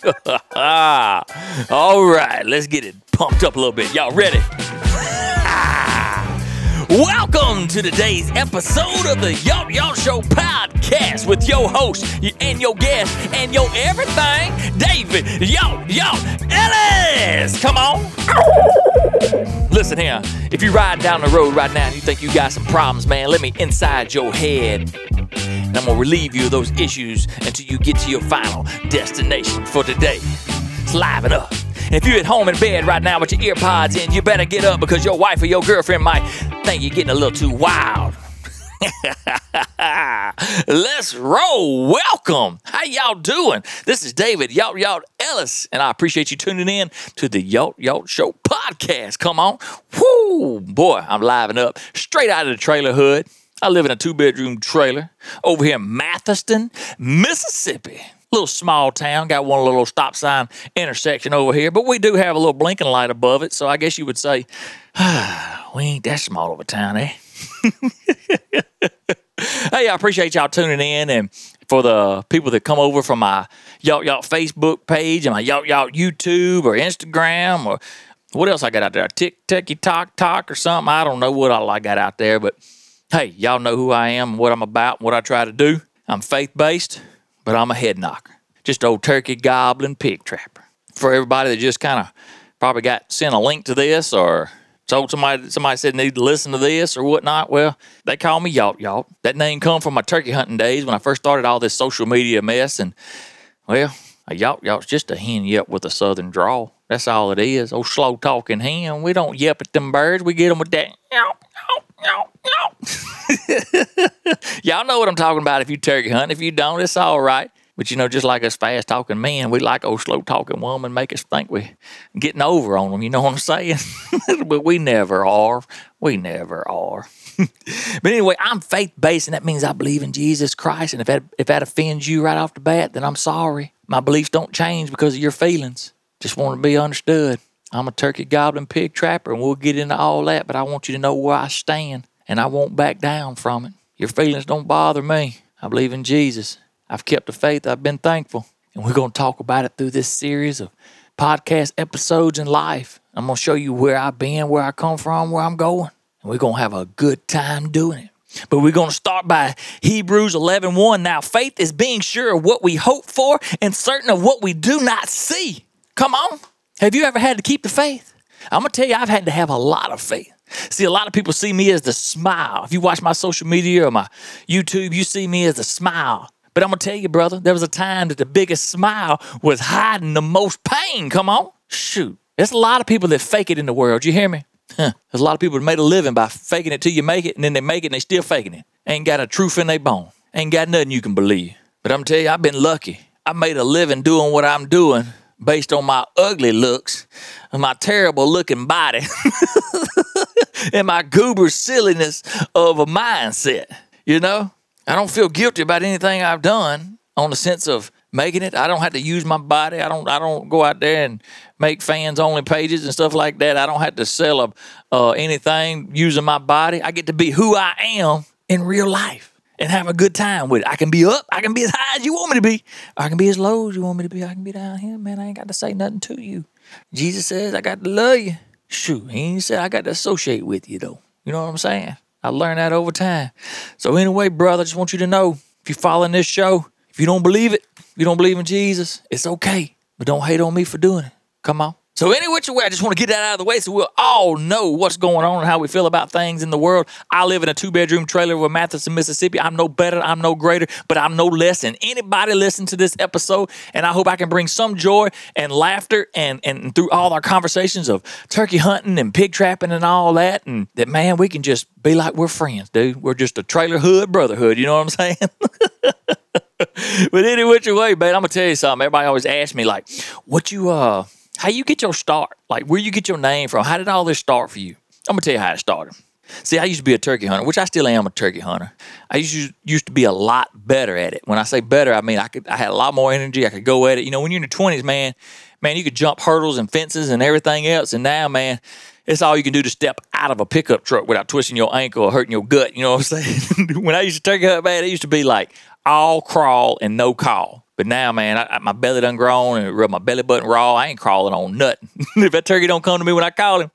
All right, let's get it pumped up a little bit. Y'all ready? Welcome to today's episode of the Yawt Yawt Show podcast with your host and your guest and your everything, David Yawt Yawt Ellis. Come on. Listen here, if you ride down the road right now and you think you got some problems, man, let me inside your head. And I'm gonna relieve you of those issues until you get to your final destination for today. It's live it up. If you're at home in bed right now with your ear pods in, you better get up because your wife or your girlfriend might think you're getting a little too wild. Let's roll. Welcome. How y'all doing? This is David Yawt Yawt Ellis, and I appreciate you tuning in to the Yawt Yawt Show podcast. Come on. Whoo, boy, I'm living up straight out of the trailer hood. I live in a two bedroom trailer over here in Mathiston, Mississippi. Little small town, got one little stop sign intersection over here, but we do have a little blinking light above it. So I guess you would say, ah, we ain't that small of a town, eh? hey, I appreciate y'all tuning in and for the people that come over from my Yawt Yawt Facebook page and my Yacht YouTube or Instagram or what else I got out there? Tick Ticky Talk Talk or something. I don't know what all I got out there, but hey, y'all know who I am, what I'm about, and what I try to do. I'm faith based, but I'm a head knocker. Just old turkey gobbling pig trapper. For everybody that just kind of probably got sent a link to this or told somebody somebody said need to listen to this or whatnot. Well, they call me Yawt Yawt. That name come from my turkey hunting days when I first started all this social media mess. And well, a Yawt Yawt's just a hen yelp with a southern drawl. That's all it is. Old slow talking hen. We don't yelp at them birds. We get them with that. Y'all know what I'm talking about if you turkey hunt. If you don't, it's all right. But you know, just like us fast talking men, we like old slow talking woman make us think we're getting over on them. You know what I'm saying? but we never are. We never are. but anyway, I'm faith based, and that means I believe in Jesus Christ. And if that if that offends you right off the bat, then I'm sorry. My beliefs don't change because of your feelings. Just want to be understood. I'm a turkey gobbling pig trapper, and we'll get into all that. But I want you to know where I stand, and I won't back down from it. Your feelings don't bother me. I believe in Jesus. I've kept the faith. I've been thankful. And we're going to talk about it through this series of podcast episodes in life. I'm going to show you where I've been, where I come from, where I'm going. And we're going to have a good time doing it. But we're going to start by Hebrews 11 1. Now, faith is being sure of what we hope for and certain of what we do not see. Come on. Have you ever had to keep the faith? I'm going to tell you, I've had to have a lot of faith. See, a lot of people see me as the smile. If you watch my social media or my YouTube, you see me as the smile. But I'm gonna tell you, brother, there was a time that the biggest smile was hiding the most pain. Come on. Shoot. There's a lot of people that fake it in the world. You hear me? Huh. There's a lot of people that made a living by faking it till you make it, and then they make it and they still faking it. Ain't got a truth in their bone. Ain't got nothing you can believe. But I'm tell you, I've been lucky. I made a living doing what I'm doing based on my ugly looks and my terrible looking body and my goober silliness of a mindset. You know? I don't feel guilty about anything I've done on the sense of making it. I don't have to use my body. I don't. I don't go out there and make fans only pages and stuff like that. I don't have to sell a, uh, anything using my body. I get to be who I am in real life and have a good time with it. I can be up. I can be as high as you want me to be. I can be as low as you want me to be. I can be down here, man. I ain't got to say nothing to you. Jesus says I got to love you. Shoot, he ain't said I got to associate with you though. You know what I'm saying? I learned that over time. So anyway, brother, I just want you to know if you're following this show, if you don't believe it, if you don't believe in Jesus, it's okay. But don't hate on me for doing it. Come on. So, any which way, I just want to get that out of the way so we'll all know what's going on and how we feel about things in the world. I live in a two bedroom trailer with Mathiston, Mississippi. I'm no better, I'm no greater, but I'm no less than anybody listening to this episode. And I hope I can bring some joy and laughter and, and through all our conversations of turkey hunting and pig trapping and all that. And that, man, we can just be like we're friends, dude. We're just a trailer hood brotherhood. You know what I'm saying? but any which way, man, I'm gonna tell you something. Everybody always asks me like, "What you uh, how you get your start? Like, where you get your name from? How did all this start for you?" I'm gonna tell you how it started. See, I used to be a turkey hunter, which I still am a turkey hunter. I used to, used to be a lot better at it. When I say better, I mean I could I had a lot more energy. I could go at it. You know, when you're in your twenties, man, man, you could jump hurdles and fences and everything else. And now, man, it's all you can do to step out of a pickup truck without twisting your ankle or hurting your gut. You know what I'm saying? when I used to turkey hunt, man, it used to be like all crawl and no call. But now, man, I, my belly done grown and rub my belly button raw. I ain't crawling on nothing. if that turkey don't come to me when I call him,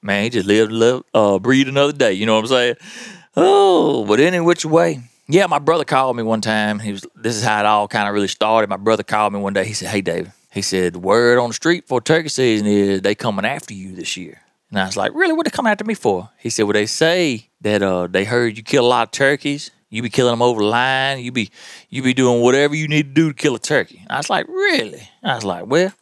man, he just lived, live, uh, breathe another day. You know what I'm saying? Oh, but any which way. Yeah, my brother called me one time. He was. This is how it all kind of really started. My brother called me one day. He said, "Hey, David." He said, "Word on the street for turkey season is they coming after you this year." And I was like, "Really? What they coming after me for?" He said, "Well, they say that uh, they heard you kill a lot of turkeys you be killing them over the line. You be you be doing whatever you need to do to kill a turkey. I was like, really? I was like, well,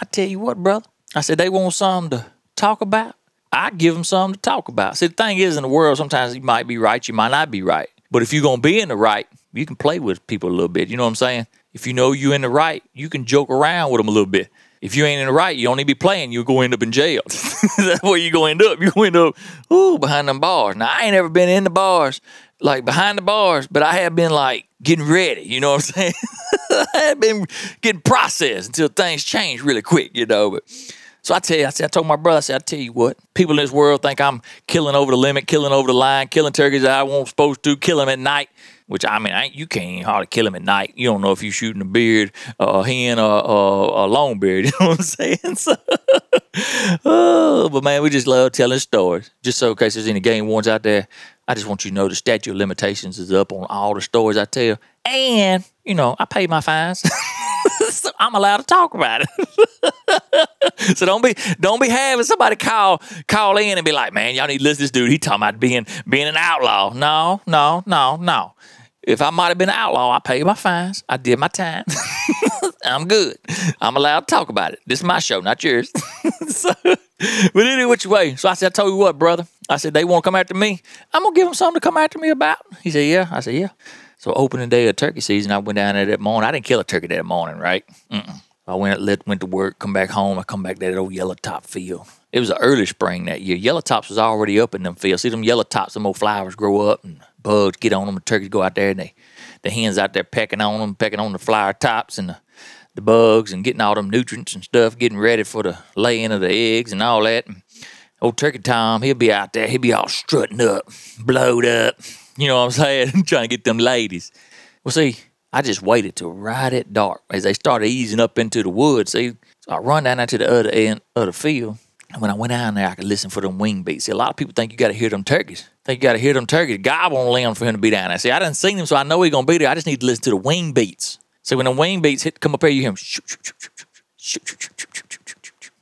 I tell you what, brother. I said they want something to talk about. I give them something to talk about. See, the thing is, in the world, sometimes you might be right, you might not be right. But if you're gonna be in the right, you can play with people a little bit. You know what I'm saying? If you know you're in the right, you can joke around with them a little bit. If you ain't in the right, you don't need to be playing. You're going to end up in jail. That's where you're going to end up. You're going to end up, ooh, behind them bars. Now, I ain't ever been in the bars like behind the bars, but I have been like getting ready. You know what I'm saying? I have been getting processed until things change really quick, you know. But so I tell you, I said, I told my brother, I said, I tell you what, people in this world think I'm killing over the limit, killing over the line, killing turkeys that I won't supposed to, kill them at night. Which I mean, I, you can't hardly kill them at night. You don't know if you're shooting a beard, a hen, or a long beard. You know what I'm saying? So, oh, but man, we just love telling stories. Just so in case there's any game ones out there, I just want you to know the statute of limitations is up on all the stories I tell. And, you know, I pay my fines. so I'm allowed to talk about it. so don't be don't be having somebody call call in and be like, man, y'all need to listen to this dude. He talking about being being an outlaw. No, no, no, no. If I might have been an outlaw, I paid my fines. I did my time. I'm good. I'm allowed to talk about it. This is my show, not yours. so, but anyway, which way? So I said, I told you what, brother. I said, they want to come after me. I'm going to give them something to come after me about. He said, yeah. I said, yeah. So opening day of turkey season, I went down there that morning. I didn't kill a turkey that morning, right? Mm-mm. I went went to work, come back home. I come back to that old yellow top field. It was an early spring that year. Yellow tops was already up in them fields. See them yellow tops, them old flowers grow up and bugs get on them. And turkeys go out there and they, the hens out there pecking on them, pecking on the flower tops and the, the bugs and getting all them nutrients and stuff, getting ready for the laying of the eggs and all that. And Old Turkey Tom, he'll be out there, he'll be all strutting up, blowed up. You know what I'm saying? Trying to get them ladies. Well, see, I just waited till right at dark as they started easing up into the woods. See, so I run down to the other end of the field. And when I went down there, I could listen for them wing beats. See, a lot of people think you got to hear them turkeys. Think you got to hear them turkeys. God won't let for him to be down there. See, I didn't see him, so I know he's gonna be there. I just need to listen to the wing beats. So when the wing beats hit, come up here, you hear him.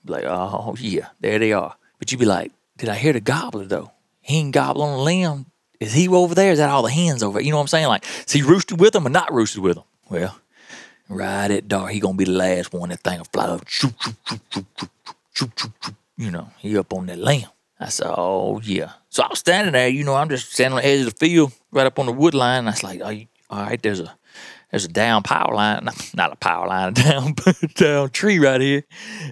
Like, oh yeah, there they are. But you be like, did I hear the gobbler though? He ain't gobbling on the limb. Is he over there? Is that all the hens over there? You know what I'm saying? Like, is he roosted with them or not roosted with them? Well, right at dark, he gonna be the last one. That thing will fly up. You know, he up on that limb. I said, oh yeah. So I was standing there. You know, I'm just standing on the edge of the field, right up on the wood line. And I was like, all right, there's a there's a down power line, not a power line, a down down tree right here.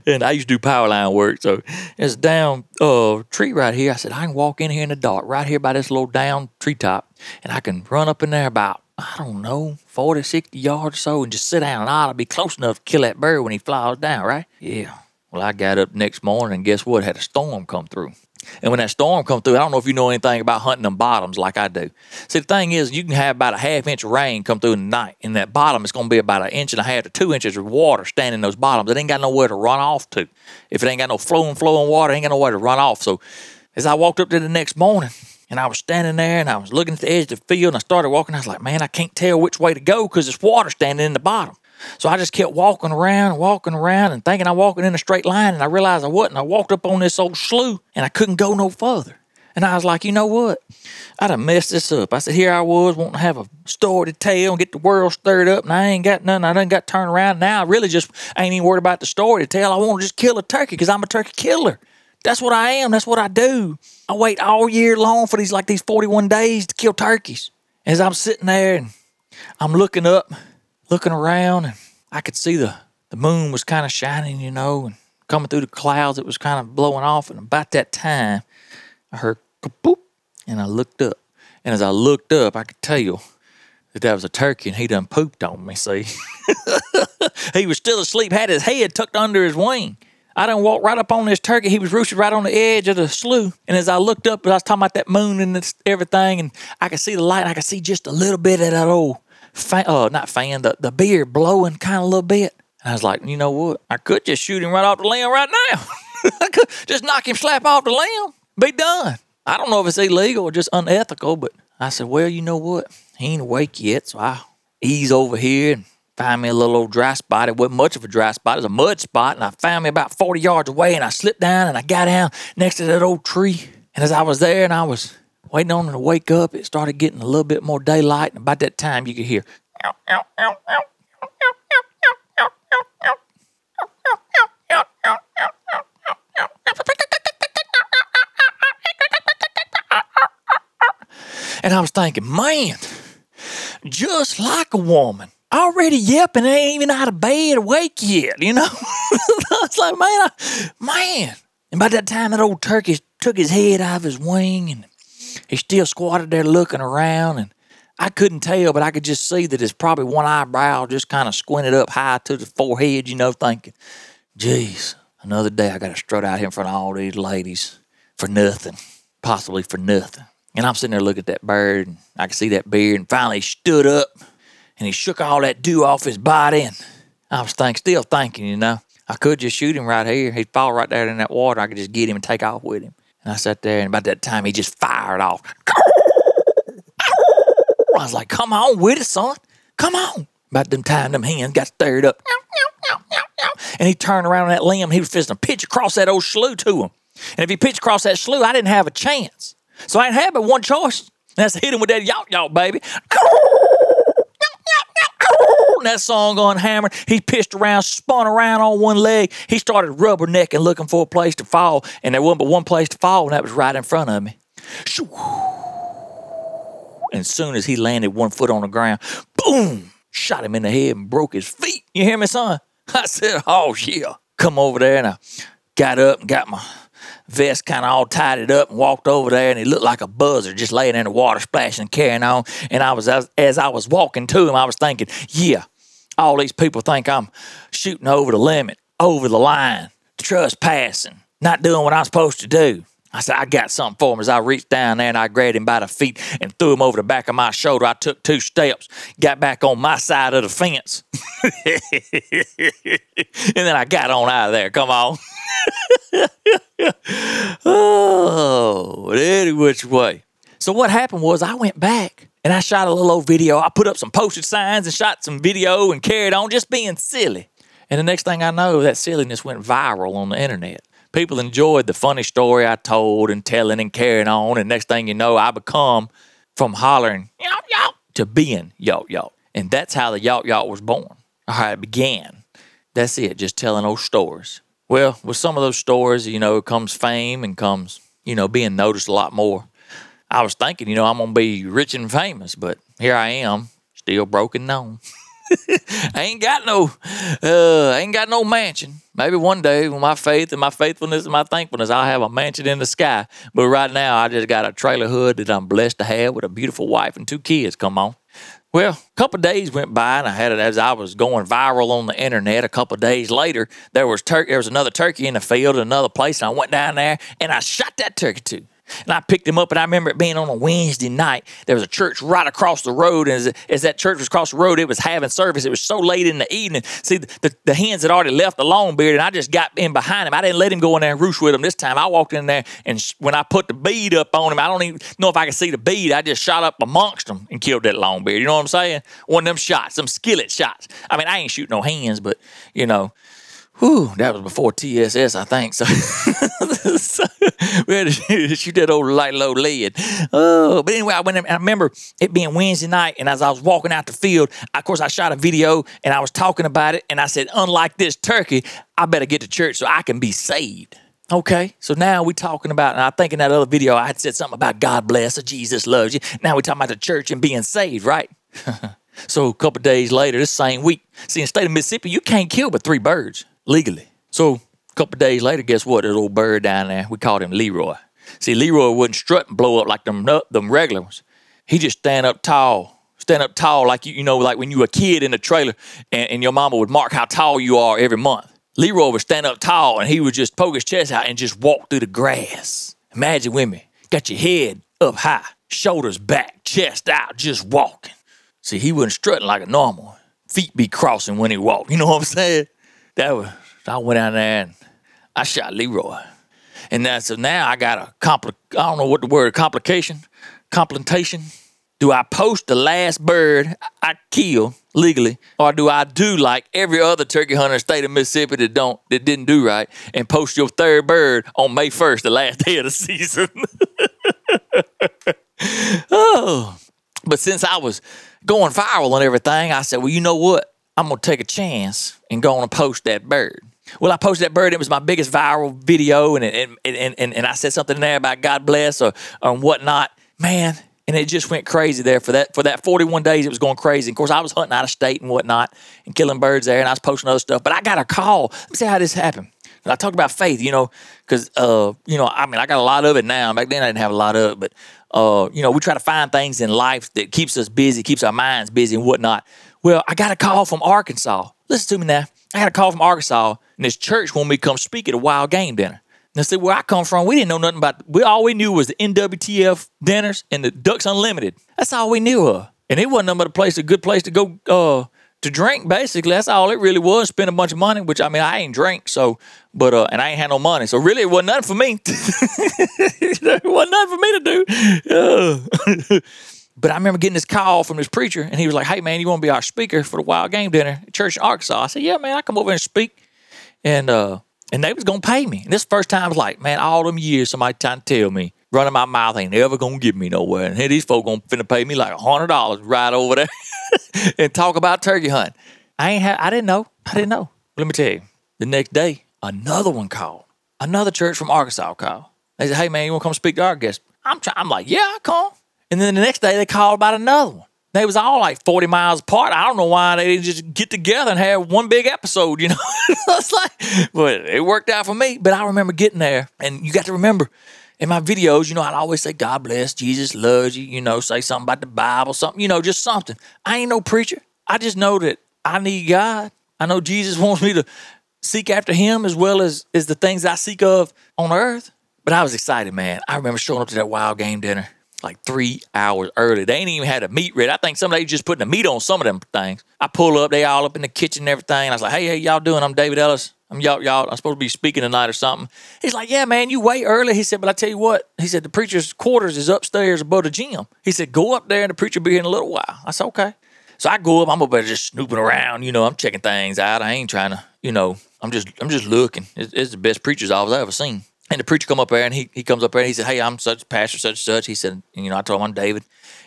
And I used to do power line work, so there's a down uh, tree right here. I said I can walk in here in the dark, right here by this little down treetop, and I can run up in there about I don't know 40, 60 yards or so, and just sit down, and I ought to be close enough to kill that bird when he flies down, right? Yeah. Well, I got up next morning, and guess what? Had a storm come through. And when that storm come through, I don't know if you know anything about hunting them bottoms like I do. See, the thing is, you can have about a half inch rain come through in the night. and that bottom, is going to be about an inch and a half to two inches of water standing in those bottoms. It ain't got nowhere to run off to. If it ain't got no flowing, flowing water, it ain't got nowhere to run off. So as I walked up there the next morning, and I was standing there and I was looking at the edge of the field and I started walking. I was like, man, I can't tell which way to go because there's water standing in the bottom. So I just kept walking around and walking around and thinking I'm walking in a straight line. And I realized I wasn't. I walked up on this old slough and I couldn't go no further. And I was like, you know what? I'd have messed this up. I said, here I was wanting to have a story to tell and get the world stirred up, and I ain't got nothing. I done got turned around. Now I really just ain't even worried about the story to tell. I want to just kill a turkey because I'm a turkey killer. That's what I am. That's what I do. I wait all year long for these like these 41 days to kill turkeys. As I'm sitting there and I'm looking up, looking around, and I could see the, the moon was kind of shining, you know, and coming through the clouds. It was kind of blowing off. And about that time, I heard boop, and I looked up. And as I looked up, I could tell that that was a turkey and he done pooped on me, see? he was still asleep, had his head tucked under his wing. I done walked right up on this turkey. He was roosted right on the edge of the slough. And as I looked up, I was talking about that moon and everything, and I could see the light. I could see just a little bit of that old fan, uh, not fan, the, the beard blowing kind of a little bit. And I was like, you know what? I could just shoot him right off the limb right now. I could just knock him slap off the limb, be done. I don't know if it's illegal or just unethical, but I said, well, you know what? He ain't awake yet, so I ease over here and find me a little old dry spot. It wasn't much of a dry spot, it was a mud spot, and I found me about 40 yards away, and I slipped down and I got down next to that old tree. And as I was there and I was waiting on him to wake up, it started getting a little bit more daylight, and about that time you could hear. And I was thinking, man, just like a woman, already yelping, ain't even out of bed awake yet, you know? I was like, man, I, man. And by that time, that old turkey took his head out of his wing and he still squatted there looking around. And I couldn't tell, but I could just see that his probably one eyebrow just kind of squinted up high to the forehead, you know, thinking, geez, another day I got to strut out here in front of all these ladies for nothing, possibly for nothing. And I'm sitting there looking at that bird, and I could see that beard. And finally, he stood up and he shook all that dew off his body. And I was thinking, still thinking, you know, I could just shoot him right here. He'd fall right there in that water. I could just get him and take off with him. And I sat there, and about that time, he just fired off. I was like, come on with it, son. Come on. About them time, them hands got stirred up. And he turned around on that limb. He was fisting a pitch across that old slough to him. And if he pitched across that slough, I didn't have a chance. So I had but one choice. And that's to hit him with that yawt yawt, baby. And that song on hammer. He pitched around, spun around on one leg. He started rubbernecking, looking for a place to fall. And there wasn't but one place to fall, and that was right in front of me. And as soon as he landed one foot on the ground, boom, shot him in the head and broke his feet. You hear me, son? I said, oh, yeah. Come over there, and I got up and got my vest kind of all tied it up and walked over there and he looked like a buzzard just laying in the water splashing and carrying on. And I was as, as I was walking to him, I was thinking, yeah, all these people think I'm shooting over the limit, over the line, trespassing, not doing what I'm supposed to do. I said, I got something for him. As I reached down there and I grabbed him by the feet and threw him over the back of my shoulder, I took two steps, got back on my side of the fence. and then I got on out of there. Come on. oh, any which way. So what happened was I went back and I shot a little old video. I put up some posted signs and shot some video and carried on just being silly. And the next thing I know, that silliness went viral on the internet. People enjoyed the funny story I told and telling and carrying on. And next thing you know, I become from hollering yawt yawt to being yawt yawt. And that's how the yawt yawt was born, or how it began. That's it, just telling old stories. Well, with some of those stories, you know, comes fame and comes, you know, being noticed a lot more. I was thinking, you know, I'm gonna be rich and famous, but here I am, still broken known. I ain't got no, uh, I ain't got no mansion. Maybe one day, with my faith and my faithfulness and my thankfulness, I'll have a mansion in the sky. But right now, I just got a trailer hood that I'm blessed to have with a beautiful wife and two kids. Come on. Well, a couple days went by, and I had it as I was going viral on the internet. A couple days later, there was tur- there was another turkey in the field, in another place, and I went down there and I shot that turkey too. And I picked him up, and I remember it being on a Wednesday night. There was a church right across the road, and as, as that church was across the road, it was having service. It was so late in the evening. See, the, the, the hens had already left the long beard, and I just got in behind him. I didn't let him go in there and roost with him this time. I walked in there, and sh- when I put the bead up on him, I don't even know if I could see the bead. I just shot up amongst them and killed that long beard. You know what I'm saying? One of them shots, some skillet shots. I mean, I ain't shooting no hens, but, you know, Whew, that was before TSS, I think. So, so we had to shoot that old light low lead. Oh, but anyway, I went. I remember it being Wednesday night, and as I was walking out the field, of course, I shot a video and I was talking about it, and I said, unlike this turkey, I better get to church so I can be saved. Okay, so now we're talking about, and I think in that other video I had said something about God bless or Jesus loves you. Now we're talking about the church and being saved, right? so a couple days later, this same week, see, in the state of Mississippi, you can't kill but three birds legally. So a couple days later, guess what? That old bird down there, we called him Leroy. See, Leroy wouldn't strut and blow up like them them regular ones. He just stand up tall, stand up tall like you, you know, like when you were a kid in a trailer and, and your mama would mark how tall you are every month. Leroy would stand up tall and he would just poke his chest out and just walk through the grass. Imagine with me, got your head up high, shoulders back, chest out, just walking. See, he wasn't strutting like a normal. Feet be crossing when he walked. You know what I'm saying? That was I went down there and I shot Leroy. And that's so now I got a compli- I don't know what the word complication, complication. Do I post the last bird I kill legally, or do I do like every other turkey hunter in the state of Mississippi that don't that didn't do right and post your third bird on May first, the last day of the season? oh, but since I was going viral and everything, I said, well, you know what? I'm gonna take a chance and go on and post that bird. Well, I posted that bird. It was my biggest viral video, and and and and, and I said something there about God bless or or whatnot. Man, and it just went crazy there for that for that 41 days. It was going crazy. Of course, I was hunting out of state and whatnot and killing birds there, and I was posting other stuff. But I got a call. Let me see how this happened. I talk about faith, you know, because uh, you know, I mean, I got a lot of it now. Back then, I didn't have a lot of it, but uh, you know, we try to find things in life that keeps us busy, keeps our minds busy, and whatnot. Well, I got a call from Arkansas. Listen to me now. I got a call from Arkansas, and this church wanted me to come speak at a wild game dinner. I said, where I come from, we didn't know nothing about. We all we knew was the NWTF dinners and the Ducks Unlimited. That's all we knew of, and it wasn't nothing but a place, a good place to go uh, to drink. Basically, that's all it really was. Spend a bunch of money, which I mean, I ain't drink, so but uh, and I ain't had no money, so really, it wasn't nothing for me. it wasn't nothing for me to do. Uh. But I remember getting this call from this preacher, and he was like, "Hey man, you want to be our speaker for the Wild Game Dinner at Church in Arkansas?" I said, "Yeah, man, I come over and speak." And uh, and they was gonna pay me. And this first time I was like, man, all them years somebody trying to tell me, running my mouth ain't ever gonna get me nowhere. And here these folks gonna finna pay me like a hundred dollars right over there and talk about turkey hunting. I ain't ha- I didn't know. I didn't know. Let me tell you, the next day, another one called. Another church from Arkansas called. They said, "Hey man, you want to come speak to our guest?" I'm trying. I'm like, "Yeah, I come." And then the next day they called about another one. They was all like 40 miles apart. I don't know why they didn't just get together and have one big episode, you know. it's like, but it worked out for me. But I remember getting there, and you got to remember in my videos, you know, I'd always say, God bless, Jesus loves you, you know, say something about the Bible, something, you know, just something. I ain't no preacher. I just know that I need God. I know Jesus wants me to seek after him as well as, as the things I seek of on earth. But I was excited, man. I remember showing up to that wild game dinner like three hours early. They ain't even had a meat ready. I think somebody just putting the meat on some of them things. I pull up, they all up in the kitchen and everything. I was like, hey, hey, y'all doing? I'm David Ellis. I'm y'all, y'all. I'm supposed to be speaking tonight or something. He's like, yeah, man, you wait early. He said, but I tell you what. He said the preacher's quarters is upstairs above the gym. He said, go up there and the preacher be here in a little while. I said, okay. So I go up. I'm up there just snooping around. You know, I'm checking things out. I ain't trying to, you know, I'm just, I'm just looking. It's, it's the best preacher's office I've ever seen. And the preacher come up there and he, he comes up there and he said, Hey, I'm such pastor, such such. He said, you know, I told him I'm David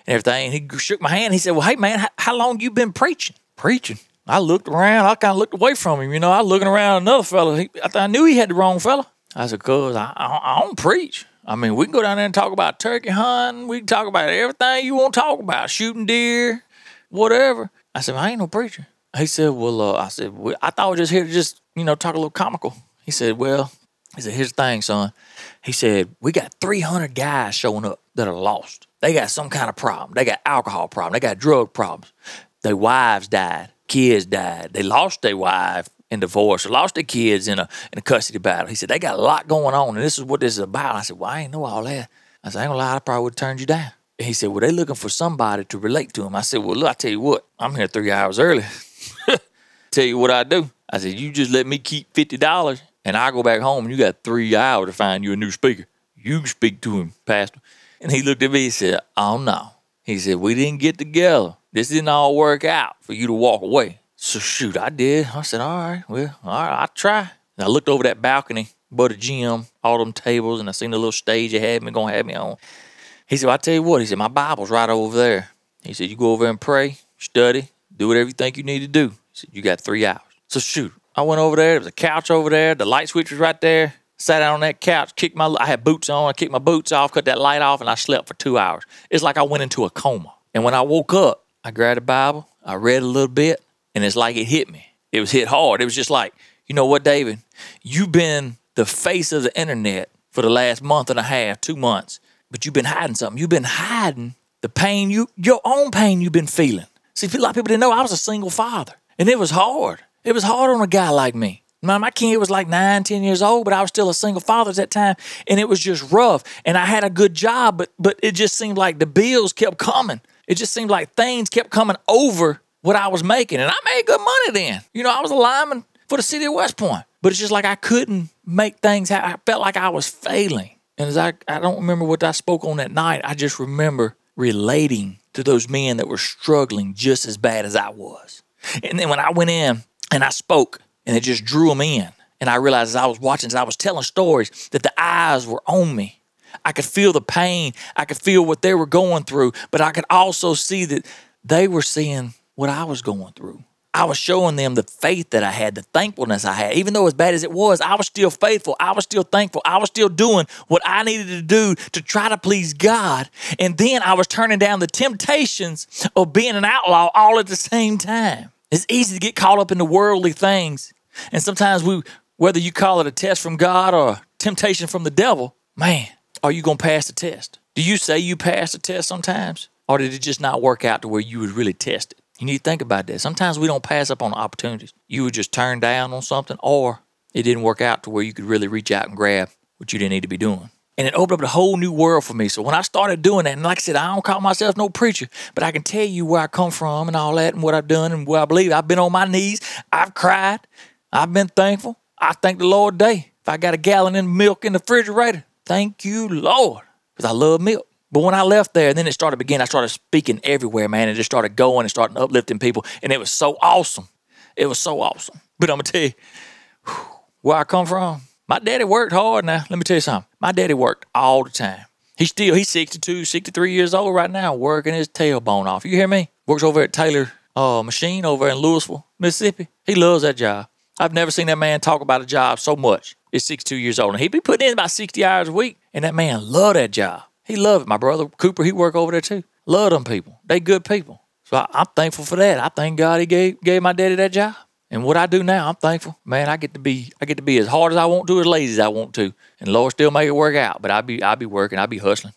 and everything. And he shook my hand. He said, Well, hey man, how, how long you been preaching? Preaching. I looked around. I kind of looked away from him. You know, I was looking around another fella. He, I, I knew he had the wrong fella. I said, Cuz I, I, I don't preach. I mean, we can go down there and talk about turkey hunting. We can talk about everything you want to talk about, shooting deer, whatever. I said, I ain't no preacher. He said, Well, uh, I said, well, I thought we were just here to just, you know, talk a little comical. He said, Well, he said, Here's the thing, son. He said, We got 300 guys showing up that are lost. They got some kind of problem. They got alcohol problem. They got drug problems. Their wives died. Kids died. They lost their wife in divorce or lost their kids in a, in a custody battle. He said, They got a lot going on, and this is what this is about. I said, Well, I ain't know all that. I said, I ain't gonna lie, I probably would have turned you down. And he said, Well, they looking for somebody to relate to him. I said, Well, look, I tell you what, I'm here three hours early. tell you what I do. I said, You just let me keep fifty dollars and I go back home and you got three hours to find you a new speaker. You speak to him, Pastor. And he looked at me and said, Oh no. He said, We didn't get together. This didn't all work out for you to walk away. So shoot, I did. I said, All right, well, all right, I'll try. And I looked over that balcony, but a gym, all them tables, and I seen the little stage they had me gonna have me on. He said, well, I tell you what, he said, my Bible's right over there. He said, you go over and pray, study, do whatever you think you need to do. He said, you got three hours. So shoot, I went over there. There was a couch over there. The light switch was right there. Sat down on that couch, kicked my, I had boots on. I kicked my boots off, cut that light off, and I slept for two hours. It's like I went into a coma. And when I woke up, I grabbed a Bible, I read a little bit, and it's like it hit me. It was hit hard. It was just like, you know what, David? You've been the face of the internet for the last month and a half, two months but you've been hiding something. You've been hiding the pain you, your own pain you've been feeling. See, a lot of people didn't know I was a single father, and it was hard. It was hard on a guy like me. My, my kid was like nine, ten years old, but I was still a single father at that time, and it was just rough. And I had a good job, but but it just seemed like the bills kept coming. It just seemed like things kept coming over what I was making, and I made good money then. You know, I was a lineman for the city of West Point, but it's just like I couldn't make things. Ha- I felt like I was failing. And as I, I don't remember what I spoke on that night, I just remember relating to those men that were struggling just as bad as I was. And then when I went in and I spoke, and it just drew them in, and I realized as I was watching, as I was telling stories, that the eyes were on me. I could feel the pain, I could feel what they were going through, but I could also see that they were seeing what I was going through. I was showing them the faith that I had, the thankfulness I had. Even though as bad as it was, I was still faithful. I was still thankful. I was still doing what I needed to do to try to please God. And then I was turning down the temptations of being an outlaw all at the same time. It's easy to get caught up in the worldly things. And sometimes we, whether you call it a test from God or temptation from the devil, man, are you going to pass the test? Do you say you passed the test sometimes? Or did it just not work out to where you was really tested? You need to think about that. Sometimes we don't pass up on opportunities. You would just turn down on something, or it didn't work out to where you could really reach out and grab what you didn't need to be doing. And it opened up a whole new world for me. So when I started doing that, and like I said, I don't call myself no preacher, but I can tell you where I come from and all that and what I've done and what I believe. I've been on my knees. I've cried. I've been thankful. I thank the Lord day. If I got a gallon of milk in the refrigerator, thank you, Lord, because I love milk. But when I left there, then it started again, I started speaking everywhere, man, and just started going and starting uplifting people. And it was so awesome. It was so awesome. But I'm going to tell you where I come from. My daddy worked hard now. Let me tell you something. My daddy worked all the time. He's still, he's 62, 63 years old right now, working his tailbone off. You hear me? Works over at Taylor uh, Machine over in Louisville, Mississippi. He loves that job. I've never seen that man talk about a job so much. He's 62 years old, and he'd be putting in about 60 hours a week, and that man loved that job. He loved it. My brother Cooper, he worked over there too. Love them people. They good people. So I, am thankful for that. I thank God he gave gave my daddy that job. And what I do now, I'm thankful. Man, I get to be I get to be as hard as I want to, as lazy as I want to. And Lord still make it work out. But I be I be working, I be hustling.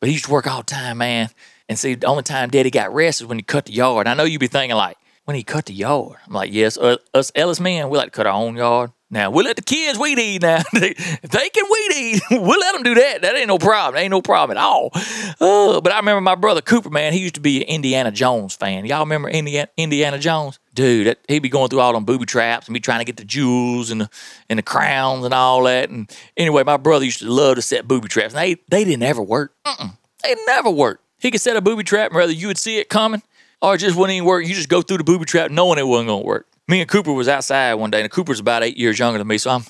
But he used to work all the time, man. And see, the only time daddy got rest is when he cut the yard. And I know you be thinking like, when he cut the yard. I'm like, yes, uh, us Ellis men, we like to cut our own yard. Now we'll let the kids weed eat. Now if they can weed eat, we'll let them do that. That ain't no problem. That ain't no problem at all. Uh, but I remember my brother Cooper, man. He used to be an Indiana Jones fan. Y'all remember Indiana, Indiana Jones? Dude, that, he'd be going through all them booby traps and be trying to get the jewels and the and the crowns and all that. And anyway, my brother used to love to set booby traps. And they they didn't ever work. Mm-mm. They never worked. He could set a booby trap, and whether you would see it coming or it just wouldn't even work. You just go through the booby trap knowing it wasn't gonna work me and Cooper was outside one day, and Cooper's about eight years younger than me, so I'm.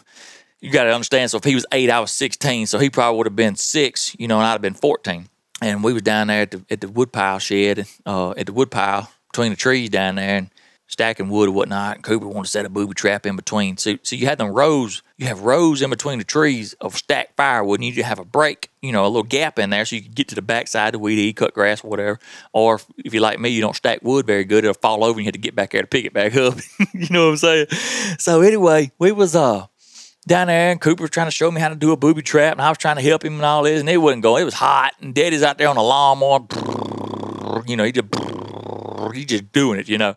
You got to understand. So if he was eight, I was sixteen. So he probably would have been six, you know, and I'd have been fourteen. And we was down there at the at the woodpile shed, uh, at the woodpile between the trees down there, and stacking wood or whatnot. Cooper wanted to set a booby trap in between. So, so you had them rows, you have rows in between the trees of stacked firewood, and you have a break, you know, a little gap in there so you can get to the backside to weed eat, cut grass, whatever. Or if, if you're like me, you don't stack wood very good, it'll fall over and you have to get back there to pick it back up. you know what I'm saying? So anyway, we was uh down there and Cooper was trying to show me how to do a booby trap and I was trying to help him and all this and it wasn't going. It was hot and Daddy's out there on a lawnmower. You know, he just he just doing it, you know.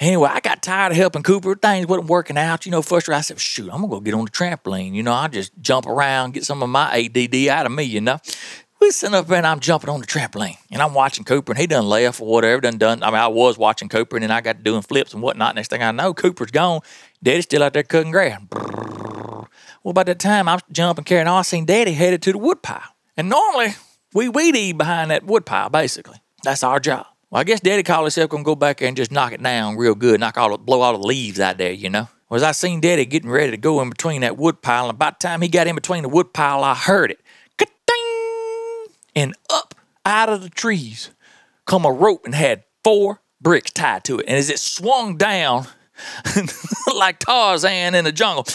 Anyway, I got tired of helping Cooper. Things wasn't working out. You know, first I said, shoot, I'm going to go get on the trampoline. You know, I just jump around, get some of my ADD out of me, you know. we sitting up there and I'm jumping on the trampoline and I'm watching Cooper and he done left or whatever, done done. I mean, I was watching Cooper and then I got to doing flips and whatnot. Next thing I know, Cooper's gone. Daddy's still out there cutting grass. Well, by that time I'm jumping, carrying on, I seen Daddy headed to the woodpile. And normally we weed eat behind that woodpile, basically. That's our job. Well, I guess Daddy called himself gonna go back there and just knock it down real good, knock all the, blow all the leaves out there, you know. Was I seen Daddy getting ready to go in between that woodpile, and by the time he got in between the woodpile, I heard it. Ka-ding! And up out of the trees come a rope and had four bricks tied to it. And as it swung down like Tarzan in the jungle,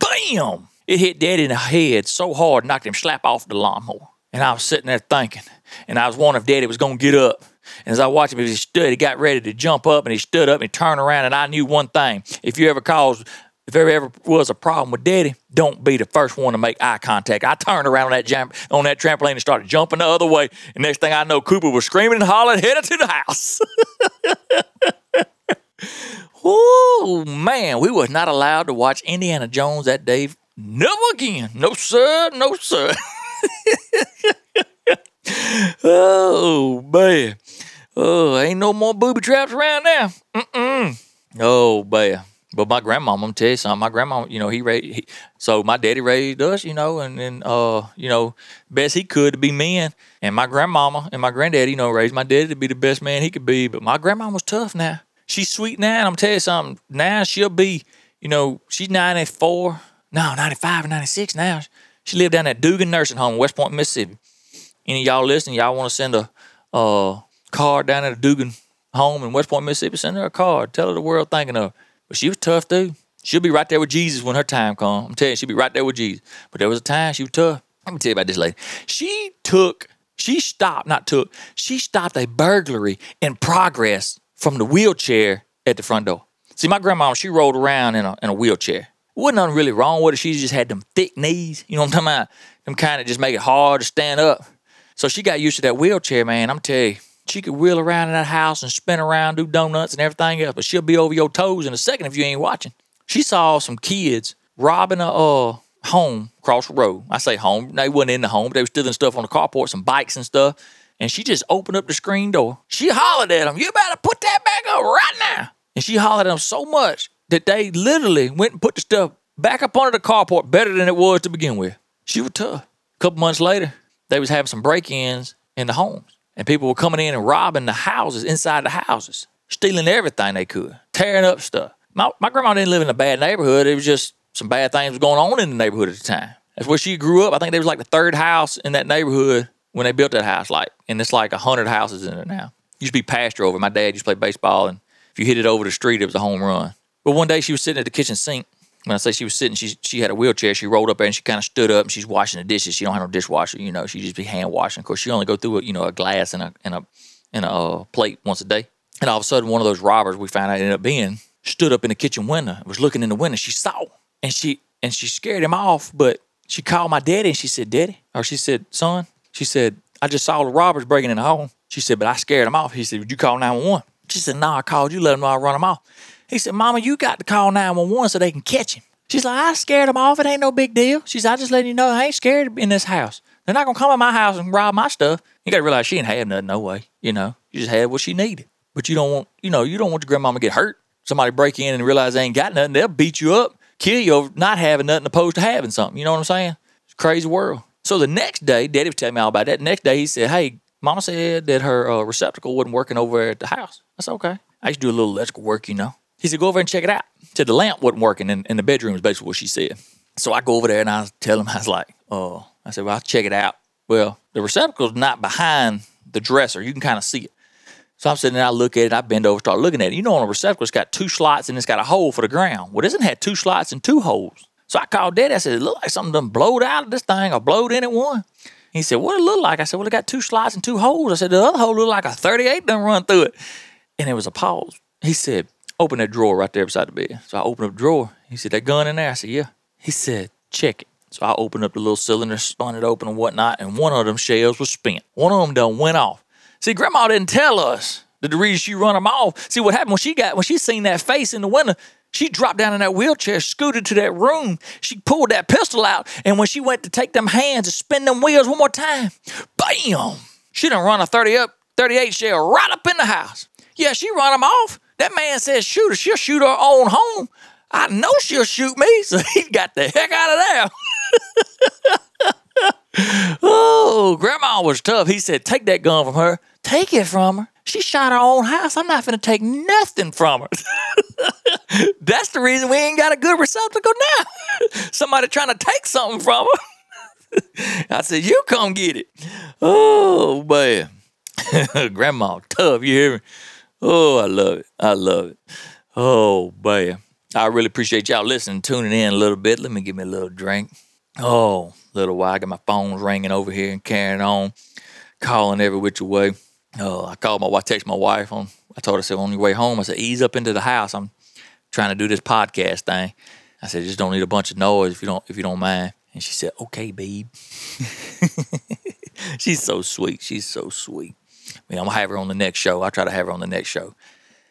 bam! It hit Daddy in the head so hard, knocked him slap off the lawnmower. And I was sitting there thinking, and I was wondering if Daddy was gonna get up. And as I watched him, as he stood, he got ready to jump up, and he stood up and he turned around. And I knew one thing: if you ever caused, if there ever was a problem with Daddy, don't be the first one to make eye contact. I turned around on that jump on that trampoline and started jumping the other way. And next thing I know, Cooper was screaming and hollering, headed to the house. oh man, we was not allowed to watch Indiana Jones that day. Never again. No sir, no sir. oh man. Oh, ain't no more booby traps around now. Mm-mm. Oh, man. But my grandma, I'm tell you something. My grandma, you know, he raised. He, so my daddy raised us, you know, and then, uh, you know, best he could to be men. And my grandmama and my granddaddy, you know, raised my daddy to be the best man he could be. But my grandma was tough now. She's sweet now. And I'm tell you something. Now she'll be, you know, she's 94, no, 95 or 96 now. She lived down at Dugan Nursing Home, West Point, Mississippi. Any of y'all listening, y'all want to send a, uh, card down at a Dugan home in West Point, Mississippi. Send her a card. Tell her the world thinking of her. But she was tough too. She'll be right there with Jesus when her time comes. I'm telling you, she'll be right there with Jesus. But there was a time she was tough. Let me tell you about this lady. She took, she stopped, not took, she stopped a burglary in progress from the wheelchair at the front door. See, my grandma, she rolled around in a, in a wheelchair. Wasn't nothing really wrong with her. She just had them thick knees. You know what I'm talking about? Them kind of just make it hard to stand up. So she got used to that wheelchair, man. I'm telling you, she could wheel around in that house and spin around, do donuts and everything else, but she'll be over your toes in a second if you ain't watching. She saw some kids robbing a uh, home across the road. I say home, they wasn't in the home, but they were stealing stuff on the carport, some bikes and stuff. And she just opened up the screen door. She hollered at them, You better put that back up right now. And she hollered at them so much that they literally went and put the stuff back up under the carport better than it was to begin with. She was tough. A couple months later, they was having some break-ins in the homes and people were coming in and robbing the houses inside the houses, stealing everything they could, tearing up stuff. My, my grandma didn't live in a bad neighborhood. It was just some bad things was going on in the neighborhood at the time. That's where she grew up. I think there was like the third house in that neighborhood when they built that house. Like, and it's like a hundred houses in it now. Used to be pasture over. My dad used to play baseball, and if you hit it over the street, it was a home run. But one day she was sitting at the kitchen sink. When I say she was sitting, she she had a wheelchair. She rolled up there and she kind of stood up and she's washing the dishes. She don't have no dishwasher, you know. She just be hand washing. Of course, she only go through a, you know a glass and a and a and a uh, plate once a day. And all of a sudden, one of those robbers we found out ended up being stood up in the kitchen window, was looking in the window. She saw and she and she scared him off. But she called my daddy and she said, "Daddy," or she said, "Son," she said, "I just saw the robbers breaking in the home." She said, "But I scared him off." He said, "Would you call 911?" She said, "No, I called you. Let them know I run them off." He said, "Mama, you got to call 911 so they can catch him." She's like, "I scared him off. It ain't no big deal." She's, "I just letting you know I ain't scared in this house. They're not gonna come in my house and rob my stuff." You got to realize she ain't have nothing, no way. You know, she just had what she needed. But you don't want, you know, you don't want your grandmama to get hurt. Somebody break in and realize they ain't got nothing, they'll beat you up, kill you over not having nothing opposed to having something. You know what I'm saying? It's crazy world. So the next day, Daddy was telling me all about that. The next day, he said, "Hey, Mama said that her uh, receptacle wasn't working over at the house." Said, "Okay." I used to do a little electrical work, you know. He said, "Go over and check it out." Said the lamp wasn't working in, in the bedroom. Is basically what she said. So I go over there and I tell him, I was like, "Oh," I said, "Well, I'll check it out." Well, the receptacle's not behind the dresser. You can kind of see it. So I'm sitting there, I look at it, I bend over, start looking at it. You know, on a receptacle, it's got two slots and it's got a hole for the ground. Well, this one had two slots and two holes. So I called Daddy. I said, it looked like something done blowed out of this thing or blowed in at one. He said, what it look like? I said, well, it got two slots and two holes. I said, the other hole looked like a 38 done run through it. And it was a pause. He said, open that drawer right there beside the bed. So I opened up the drawer. He said, that gun in there? I said, yeah. He said, check it. So I opened up the little cylinder, spun it open and whatnot, and one of them shells was spent. One of them done went off. See, Grandma didn't tell us The, the reason she run them off. See what happened when she got when she seen that face in the window. She dropped down in that wheelchair, scooted to that room. She pulled that pistol out, and when she went to take them hands and spin them wheels one more time, bam! She done run a 30 up, 38 shell right up in the house. Yeah, she run them off. That man says shoot her. She'll shoot her own home. I know she'll shoot me, so he got the heck out of there. oh, grandma was tough. He said, take that gun from her. Take it from her. She shot her own house. I'm not going to take nothing from her. That's the reason we ain't got a good receptacle now. Somebody trying to take something from her. I said, you come get it. Oh, man. Grandma, tough. You hear me? Oh, I love it. I love it. Oh, man. I really appreciate y'all listening, tuning in a little bit. Let me give me a little drink. Oh, little while. I got my phones ringing over here and carrying on, calling every which way. Oh, I called my wife, text my wife on. I told her, I said, on your way home, I said, ease up into the house. I'm trying to do this podcast thing. I said, just don't need a bunch of noise if you don't if you don't mind. And she said, okay, babe. She's so sweet. She's so sweet. I mean, I'm gonna have her on the next show. I'll try to have her on the next show.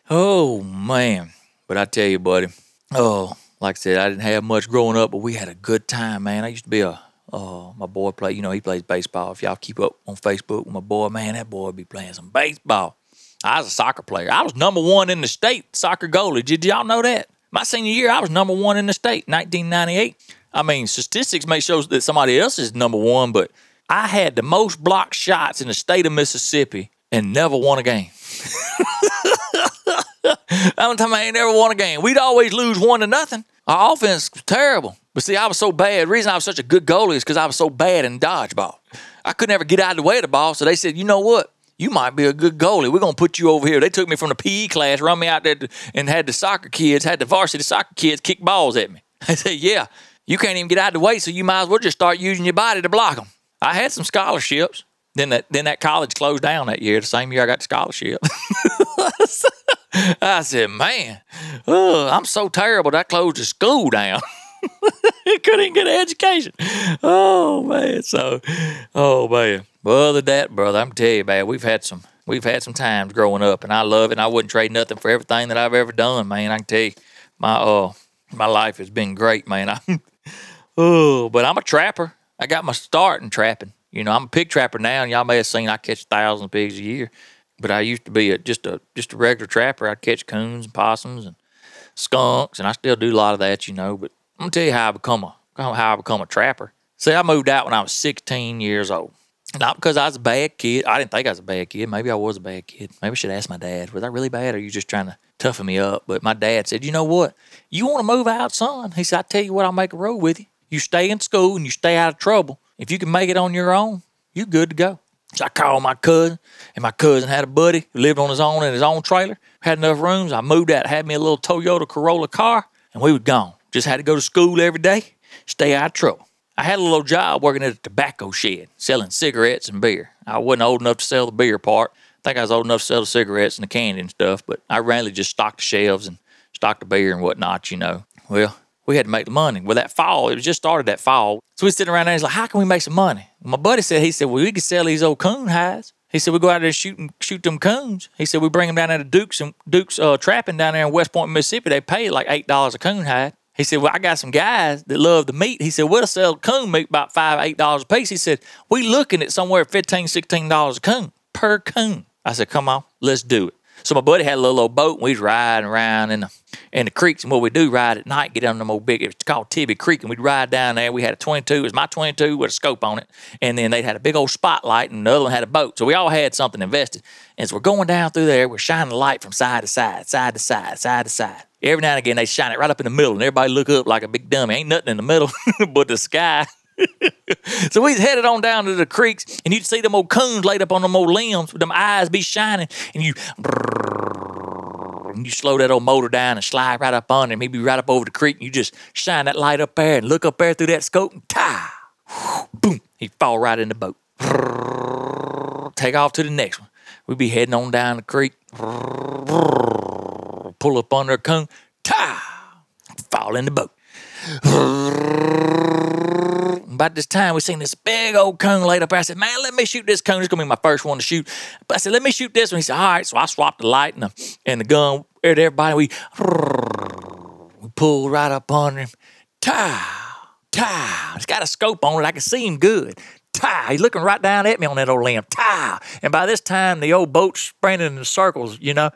Oh man. But I tell you, buddy, oh, like I said, I didn't have much growing up, but we had a good time, man. I used to be a Oh, my boy play. You know, he plays baseball. If y'all keep up on Facebook with my boy, man, that boy be playing some baseball. I was a soccer player. I was number one in the state soccer goalie. Did y'all know that? My senior year, I was number one in the state, 1998. I mean, statistics may show that somebody else is number one, but I had the most blocked shots in the state of Mississippi and never won a game. I'm talking I ain't never won a game. We'd always lose one to nothing. Our offense was terrible. But see, I was so bad. The reason I was such a good goalie is because I was so bad in dodgeball. I could never get out of the way of the ball. So they said, you know what? You might be a good goalie. We're gonna put you over here. They took me from the PE class, run me out there, to, and had the soccer kids, had the varsity soccer kids kick balls at me. I said, yeah, you can't even get out of the way, so you might as well just start using your body to block them. I had some scholarships. Then that then that college closed down that year. The same year I got the scholarship. I said, man, oh, I'm so terrible that I closed the school down. Couldn't get an education. Oh man. So oh man. But other than that, brother, I'm tell you, man, we've had some we've had some times growing up and I love it and I wouldn't trade nothing for everything that I've ever done, man. I can tell you my uh my life has been great, man. I, oh, but I'm a trapper. I got my start in trapping. You know, I'm a pig trapper now, and y'all may have seen I catch thousands of pigs a year. But I used to be a, just a just a regular trapper. I'd catch coons and possums and skunks, and I still do a lot of that, you know. But I'm gonna tell you how I become a how I become a trapper. See, I moved out when I was 16 years old. Not because I was a bad kid. I didn't think I was a bad kid. Maybe I was a bad kid. Maybe I should ask my dad. Was I really bad, or are you just trying to toughen me up? But my dad said, "You know what? You want to move out, son?" He said, "I tell you what, I'll make a road with you. You stay in school and you stay out of trouble. If you can make it on your own, you good to go." So I called my cousin, and my cousin had a buddy who lived on his own in his own trailer, had enough rooms. I moved out, had me a little Toyota Corolla car, and we were gone. Just had to go to school every day, stay out of trouble. I had a little job working at a tobacco shed, selling cigarettes and beer. I wasn't old enough to sell the beer part. I think I was old enough to sell the cigarettes and the candy and stuff, but I mainly just stocked the shelves and stocked the beer and whatnot, you know. Well, we had to make the money. Well, that fall, it was just started that fall. So we sitting around there and he's like, how can we make some money? my buddy said, he said, well, we could sell these old coon hides. He said, we go out there and shoot, and shoot them coons. He said, we bring them down there to Duke's and Duke's uh, trapping down there in West Point, Mississippi. They pay like $8 a coon hide. He said, Well, I got some guys that love the meat. He said, We'll sell coon meat about five, eight dollars a piece. He said, We looking at somewhere $15, $16 a coon per coon. I said, Come on, let's do it. So my buddy had a little old boat and we was riding around in the in the creeks. And what we do ride at night, get down them old big, it's called Tibbee Creek, and we'd ride down there. We had a 22, it was my 22 with a scope on it. And then they had a big old spotlight, and the other one had a boat. So we all had something invested. And so we're going down through there, we're shining the light from side to side, side to side, side to side. Every now and again, they shine it right up in the middle, and everybody look up like a big dummy. Ain't nothing in the middle but the sky. so we headed on down to the creeks, and you'd see them old coons laid up on them old limbs with them eyes be shining, and you and you slow that old motor down and slide right up on him. He'd be right up over the creek, and you just shine that light up there and look up there through that scope, and ta, boom, he'd fall right in the boat. Take off to the next one. We'd be heading on down the creek, pull up on their coon, ta, fall in the boat. About this time, we seen this big old coon laid up. I said, man, let me shoot this coon. It's to be my first one to shoot. But I said, let me shoot this one. He said, all right. So I swapped the light and the, and the gun at everybody. We, we pulled right up on him. Tie, tie. He's got a scope on it. I can see him good. Tie. He's looking right down at me on that old limb. Tie. And by this time, the old boat's spinning in circles, you know.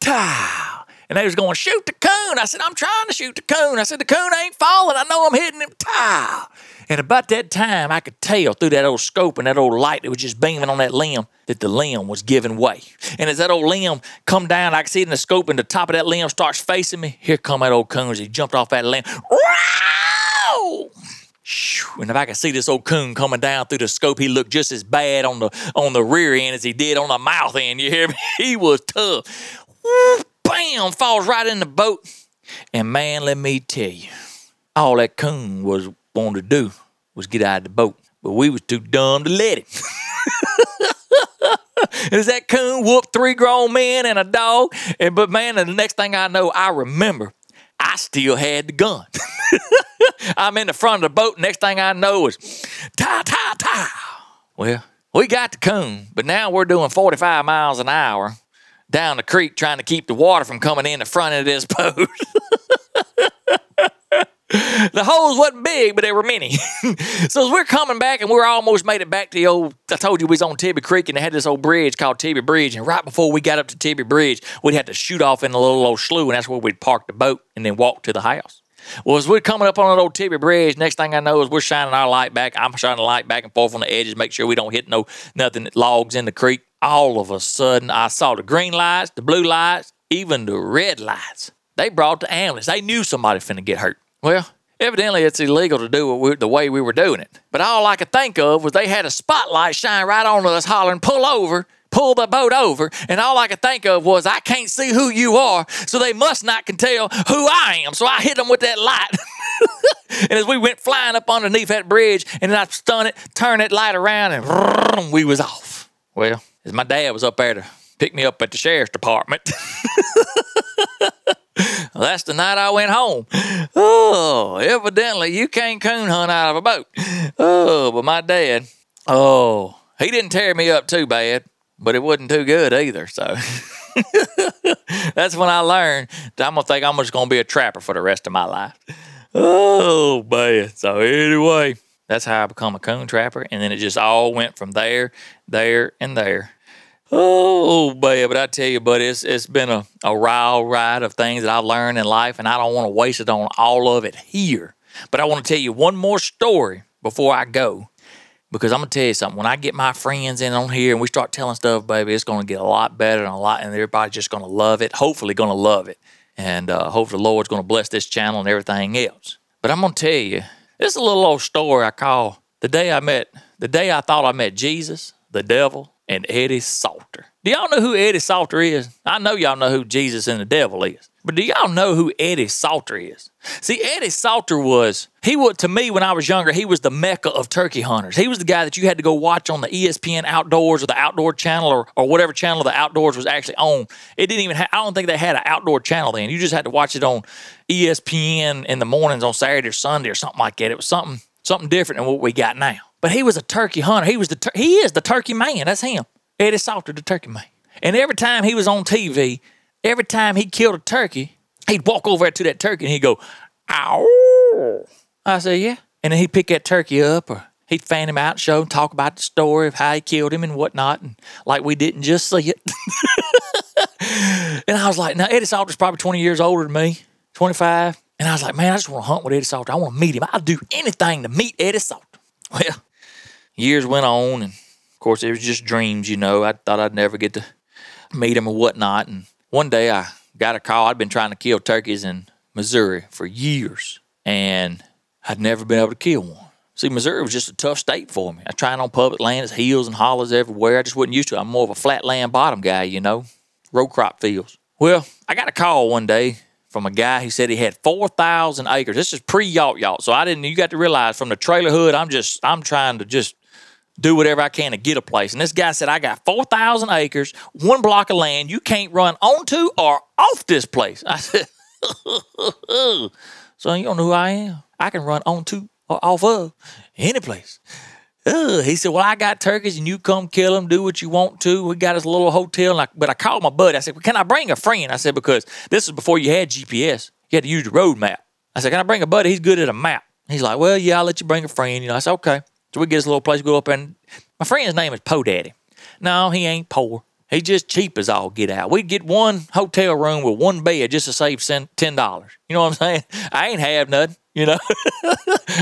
Tie. And they was going, shoot the coon. I said, I'm trying to shoot the coon. I said, the coon ain't falling. I know I'm hitting him. Tie. And about that time, I could tell through that old scope and that old light that was just beaming on that limb that the limb was giving way. And as that old limb come down, I could see it in the scope, and the top of that limb starts facing me. Here come that old coon as he jumped off that limb. And if I could see this old coon coming down through the scope, he looked just as bad on the on the rear end as he did on the mouth end. You hear me? He was tough. Bam! Falls right in the boat. And man, let me tell you, all that coon was wanted to do was get out of the boat, but we was too dumb to let him. Is that coon whooped three grown men and a dog? And but man, the next thing I know, I remember I still had the gun. I'm in the front of the boat. Next thing I know is ta ta ta. Well, we got the coon, but now we're doing 45 miles an hour down the creek trying to keep the water from coming in the front of this boat. The holes wasn't big, but they were many. so as we're coming back and we're almost made it back to the old, I told you we was on Tibbee Creek and they had this old bridge called Tibbee Bridge. And right before we got up to Tibbee Bridge, we'd have to shoot off in a little old slough and that's where we'd park the boat and then walk to the house. Well, as we're coming up on that old Tibbee Bridge, next thing I know is we're shining our light back. I'm shining the light back and forth on the edges, make sure we don't hit no nothing logs in the creek. All of a sudden, I saw the green lights, the blue lights, even the red lights. They brought the ambulance. They knew somebody finna get hurt. Well, evidently it's illegal to do it the way we were doing it. But all I could think of was they had a spotlight shine right on us, hollering, "Pull over!" Pull the boat over, and all I could think of was I can't see who you are, so they must not can tell who I am. So I hit them with that light. and as we went flying up underneath that bridge, and then I stun it, turn that light around, and we was off. Well, as my dad was up there to pick me up at the sheriff's department. well, that's the night I went home. Oh, evidently you can't coon hunt out of a boat. Oh, but my dad, oh, he didn't tear me up too bad, but it wasn't too good either. So that's when I learned that I'm gonna think I'm just gonna be a trapper for the rest of my life. Oh man. So anyway, that's how I become a coon trapper, and then it just all went from there, there, and there. Oh, man, but I tell you, buddy, it's, it's been a, a wild ride of things that I've learned in life, and I don't want to waste it on all of it here. But I want to tell you one more story before I go. Because I'm gonna tell you something. When I get my friends in on here and we start telling stuff, baby, it's gonna get a lot better and a lot, and everybody's just gonna love it. Hopefully, gonna love it, and uh, hopefully, the Lord's gonna bless this channel and everything else. But I'm gonna tell you, this is a little old story I call the day I met, the day I thought I met Jesus, the devil, and Eddie Salter. Do y'all know who Eddie Salter is? I know y'all know who Jesus and the devil is. But do y'all know who Eddie Salter is? See, Eddie Salter was, he was, to me when I was younger, he was the mecca of turkey hunters. He was the guy that you had to go watch on the ESPN Outdoors or the Outdoor Channel or, or whatever channel the Outdoors was actually on. It didn't even have, I don't think they had an outdoor channel then. You just had to watch it on ESPN in the mornings on Saturday or Sunday or something like that. It was something, something different than what we got now. But he was a turkey hunter. He was the, tur- he is the turkey man. That's him. Eddie Salter, the turkey man. And every time he was on TV, every time he killed a turkey, he'd walk over to that turkey and he'd go, ow. I said, yeah. And then he'd pick that turkey up or he'd fan him out, show him, talk about the story of how he killed him and whatnot. And like we didn't just see it. and I was like, now Eddie Salter's probably 20 years older than me, 25. And I was like, man, I just want to hunt with Eddie Salter. I want to meet him. I'll do anything to meet Eddie Salter. Well, years went on and of course it was just dreams, you know. I thought I'd never get to meet him or whatnot. And one day I got a call. I'd been trying to kill turkeys in Missouri for years, and I'd never been able to kill one. See, Missouri was just a tough state for me. I tried on public land, it's hills and hollows everywhere. I just wasn't used to it. I'm more of a flat land bottom guy, you know, row crop fields. Well, I got a call one day from a guy who said he had 4,000 acres. This is pre Yawt Yawt. So I didn't, you got to realize from the trailer hood, I'm just, I'm trying to just do whatever I can to get a place. And this guy said, I got 4,000 acres, one block of land you can't run onto or off this place. I said, So you don't know who I am? I can run onto or off of? Any place. Ugh. He said, Well, I got turkeys and you come kill them, do what you want to. We got this little hotel. I, but I called my buddy. I said, well, Can I bring a friend? I said, Because this is before you had GPS. You had to use the road map. I said, Can I bring a buddy? He's good at a map. He's like, Well, yeah, I'll let you bring a friend. You know, I said, Okay. So we get this little place, go up and my friend's name is Po Daddy. No, he ain't poor. He's just cheap as all get out. We'd get one hotel room with one bed just to save ten dollars. You know what I'm saying? I ain't have nothing. You know,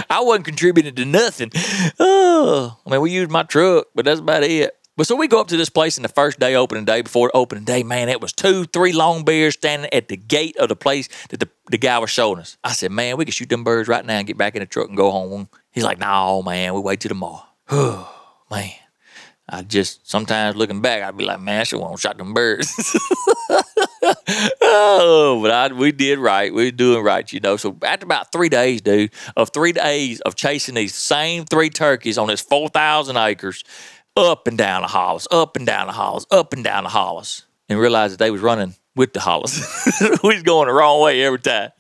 I wasn't contributing to nothing. Oh, I mean, we used my truck, but that's about it. But so we go up to this place in the first day, opening day, before opening day, man, it was two, three long bears standing at the gate of the place that the, the guy was showing us. I said, man, we can shoot them birds right now and get back in the truck and go home. He's like, no, man, we wait till tomorrow. Man. I just sometimes looking back, I'd be like, man, I should want to shot them birds. oh, but I, we did right. We were doing right, you know. So after about three days, dude, of three days of chasing these same three turkeys on this 4,000 acres, up and down the hollows, up and down the hollows, up and down the hollows, and realized that they was running with the hollows. we was going the wrong way every time.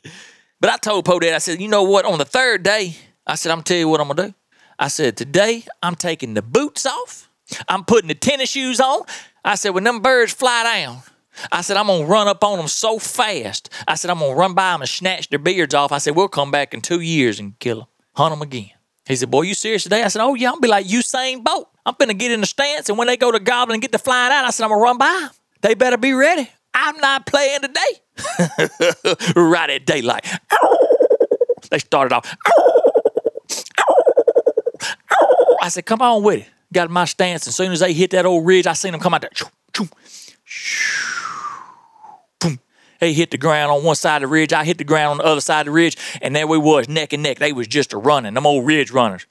But I told Po Dad, I said, you know what? On the third day, I said, I'm gonna tell you what I'm gonna do. I said, today I'm taking the boots off. I'm putting the tennis shoes on. I said, when them birds fly down, I said, I'm going to run up on them so fast. I said, I'm going to run by them and snatch their beards off. I said, we'll come back in two years and kill them, hunt them again. He said, boy, you serious today? I said, oh, yeah, I'm going to be like Usain Bolt. I'm to get in the stance, and when they go to gobbling and get the flying out, I said, I'm to run by. They better be ready. I'm not playing today. right at daylight. They started off. I said, come on with it. Got my stance. As soon as they hit that old ridge, I seen them come out there. They hit the ground on one side of the ridge. I hit the ground on the other side of the ridge. And there we was, neck and neck. They was just a running, them old ridge runners.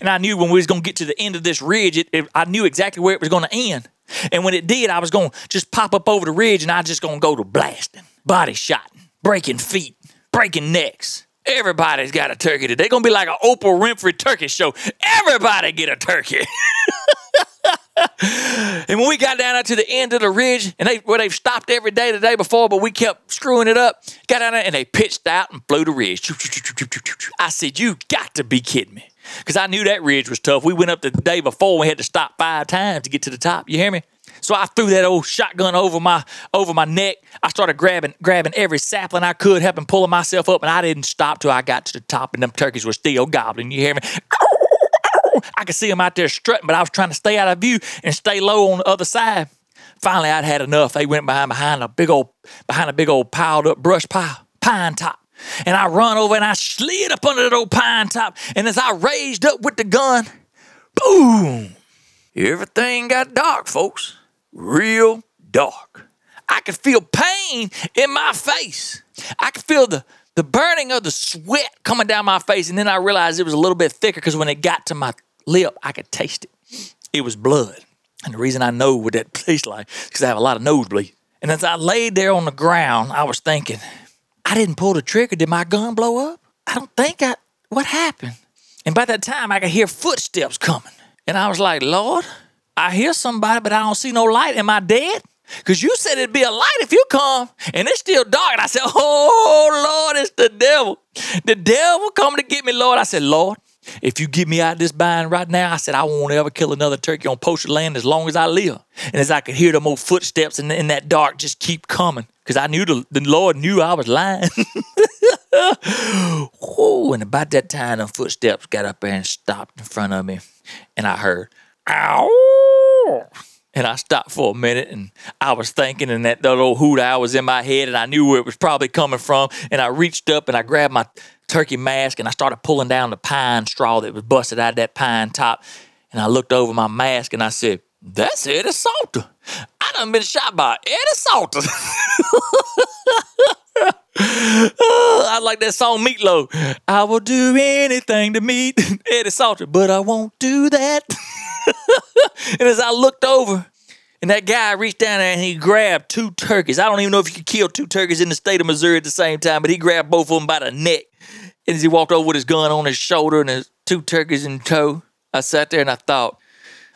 And I knew when we was going to get to the end of this ridge, it, it, I knew exactly where it was going to end. And when it did, I was going to just pop up over the ridge and I just going to go to blasting, body shotting, breaking feet, breaking necks. Everybody's got a turkey today. They're gonna be like an Oprah Winfrey turkey show. Everybody get a turkey. and when we got down to the end of the ridge, and they where they've stopped every day the day before, but we kept screwing it up, got down there and they pitched out and flew the ridge. I said, You got to be kidding me. Because I knew that ridge was tough. We went up the day before, we had to stop five times to get to the top. You hear me? So I threw that old shotgun over my over my neck. I started grabbing grabbing every sapling I could, helping pulling myself up, and I didn't stop till I got to the top, and them turkeys were still gobbling. You hear me? I could see them out there strutting, but I was trying to stay out of view and stay low on the other side. Finally, I'd had enough. They went behind behind a big old behind a big old piled up brush pile, pine top. And I run over and I slid up under that old pine top. And as I raised up with the gun, boom! Everything got dark, folks real dark. I could feel pain in my face. I could feel the, the burning of the sweat coming down my face. And then I realized it was a little bit thicker because when it got to my lip, I could taste it. It was blood. And the reason I know what that tastes like because I have a lot of nosebleed. And as I laid there on the ground, I was thinking, I didn't pull the trigger. Did my gun blow up? I don't think I. What happened? And by that time, I could hear footsteps coming. And I was like, Lord, I hear somebody, but I don't see no light. Am I dead? Because you said it'd be a light if you come, and it's still dark. And I said, Oh, Lord, it's the devil. The devil coming to get me, Lord. I said, Lord, if you get me out of this bind right now, I said, I won't ever kill another turkey on poacher land as long as I live. And as I could hear the old footsteps in, in that dark just keep coming, because I knew the, the Lord knew I was lying. Whoa, and about that time, the footsteps got up there and stopped in front of me. And I heard, ow. And I stopped for a minute and I was thinking, and that, that old hoot owl was in my head, and I knew where it was probably coming from. And I reached up and I grabbed my turkey mask and I started pulling down the pine straw that was busted out of that pine top. And I looked over my mask and I said, That's Eddie Salter. I done been shot by Eddie Salter. Oh, I like that song Meatloaf. I will do anything to meet Eddie Salter, but I won't do that. and as I looked over, and that guy reached down there and he grabbed two turkeys. I don't even know if you could kill two turkeys in the state of Missouri at the same time, but he grabbed both of them by the neck. And as he walked over with his gun on his shoulder and his two turkeys in tow, I sat there and I thought,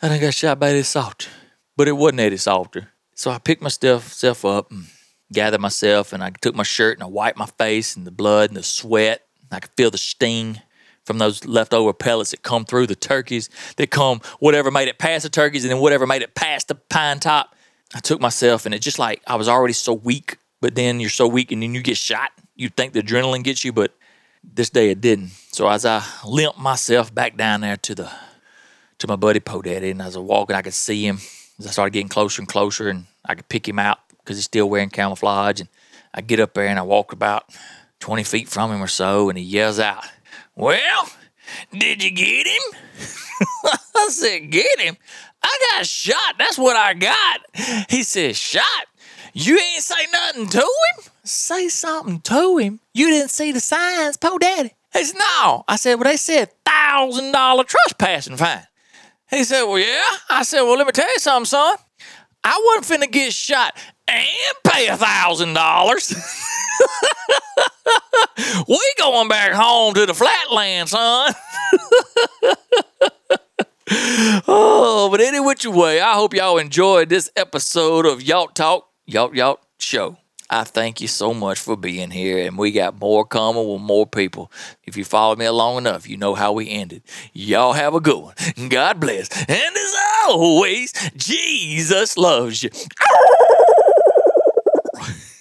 I think I shot by Eddie Salter. But it wasn't Eddie Salter. So I picked myself up and gathered myself and I took my shirt and I wiped my face and the blood and the sweat. I could feel the sting from those leftover pellets that come through the turkeys, that come whatever made it past the turkeys, and then whatever made it past the pine top. I took myself, and it just like I was already so weak, but then you're so weak, and then you get shot. You think the adrenaline gets you, but this day it didn't. So as I limped myself back down there to the to my buddy Po Daddy, and as I was walking, I could see him. As I started getting closer and closer, and I could pick him out because he's still wearing camouflage. And I get up there and I walk about 20 feet from him or so, and he yells out, Well, did you get him? I said, Get him? I got shot. That's what I got. He said, Shot? You ain't say nothing to him? Say something to him. You didn't see the signs, Po Daddy. He said, No. I said, Well, they said $1,000 trespassing fine. He said, Well, yeah. I said, Well, let me tell you something, son. I wasn't finna get shot and pay a thousand dollars. We going back home to the flatland, son. oh, but any which way, I hope y'all enjoyed this episode of Yawt Talk, Yawt Yawt Show. I thank you so much for being here, and we got more coming with more people. If you followed me long enough, you know how we ended. Y'all have a good one. God bless. And as always, Jesus loves you.